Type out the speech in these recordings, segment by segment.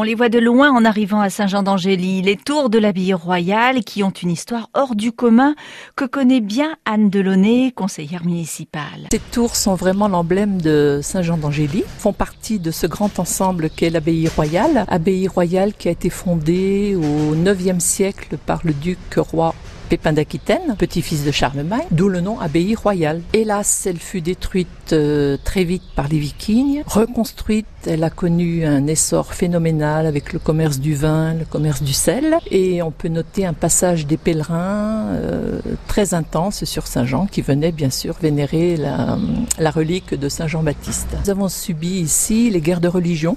On les voit de loin en arrivant à Saint-Jean-d'Angély, les tours de l'abbaye royale qui ont une histoire hors du commun que connaît bien Anne Delaunay, conseillère municipale. Ces tours sont vraiment l'emblème de Saint-Jean-d'Angély, font partie de ce grand ensemble qu'est l'abbaye royale, abbaye royale qui a été fondée au 9e siècle par le duc roi Pépin d'Aquitaine, petit-fils de Charlemagne, d'où le nom abbaye royale. Hélas, elle fut détruite euh, très vite par les vikings. Reconstruite, elle a connu un essor phénoménal avec le commerce du vin, le commerce du sel. Et on peut noter un passage des pèlerins euh, très intense sur Saint-Jean qui venait bien sûr vénérer la, la relique de Saint-Jean-Baptiste. Nous avons subi ici les guerres de religion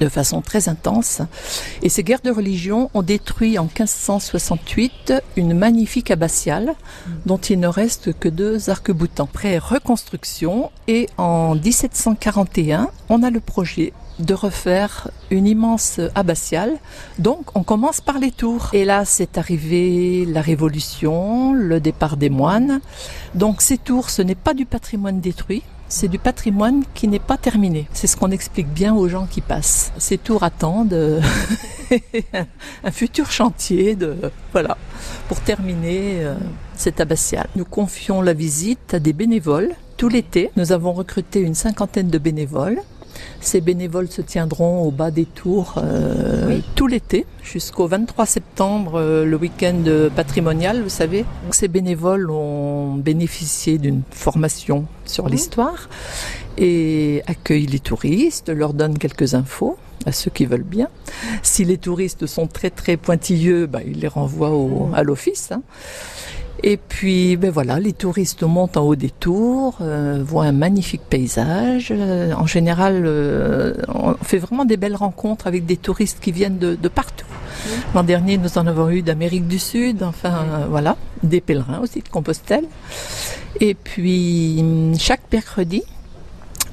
de façon très intense. Et ces guerres de religion ont détruit en 1568 une magnifique abbatiale dont il ne reste que deux arcs-boutants. Après reconstruction et en 1741, on a le projet de refaire une immense abbatiale. Donc on commence par les tours. Et là c'est arrivé la révolution, le départ des moines. Donc ces tours ce n'est pas du patrimoine détruit, c'est du patrimoine qui n'est pas terminé. C'est ce qu'on explique bien aux gens qui passent. Ces tours attendent euh, un futur chantier de voilà pour terminer euh, cette abbatiale. Nous confions la visite à des bénévoles tout l'été. Nous avons recruté une cinquantaine de bénévoles ces bénévoles se tiendront au bas des tours euh, oui. tout l'été jusqu'au 23 septembre, euh, le week-end patrimonial, vous savez. Donc, ces bénévoles ont bénéficié d'une formation sur l'histoire et accueillent les touristes, leur donnent quelques infos à ceux qui veulent bien. Si les touristes sont très très pointilleux, bah, ils les renvoient au, à l'office. Hein. Et puis, ben voilà, les touristes montent en haut des tours, euh, voient un magnifique paysage. Euh, en général, euh, on fait vraiment des belles rencontres avec des touristes qui viennent de, de partout. L'an dernier, nous en avons eu d'Amérique du Sud, enfin voilà, des pèlerins aussi de Compostelle. Et puis, chaque mercredi,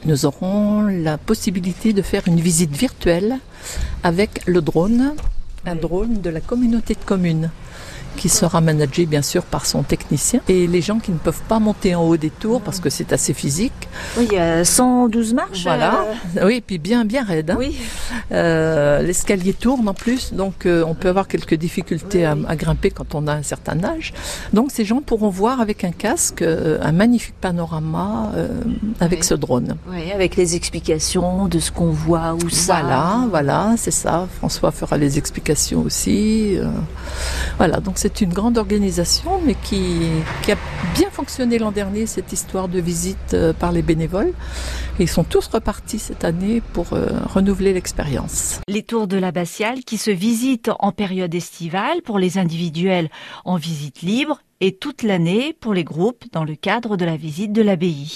nous aurons la possibilité de faire une visite virtuelle avec le drone, un drone de la communauté de communes qui sera managé bien sûr par son technicien. Et les gens qui ne peuvent pas monter en haut des tours parce que c'est assez physique. Oui, il y a 112 marches. Voilà. Euh... Oui, et puis bien bien raide. Hein. Oui. Euh, L'escalier tourne en plus, donc euh, on peut avoir quelques difficultés oui, oui. À, à, grimper quand on a un certain âge. Donc ces gens pourront voir avec un casque un magnifique panorama avec oui. ce drone. Oui, avec les explications de ce qu'on voit où ça. Voilà, voilà, c'est ça. François fera les explications aussi. Euh. voilà, donc c'est une grande organisation, mais qui, a bien fonctionné l'an dernier, cette histoire de visite euh, par les bénévoles. Et ils sont tous repartis cette année pour euh, renouveler l'expérience. Les tours de l'abbatiale qui se visitent en période estivale pour les individuels en visite libre et toute l'année pour les groupes dans le cadre de la visite de l'abbaye.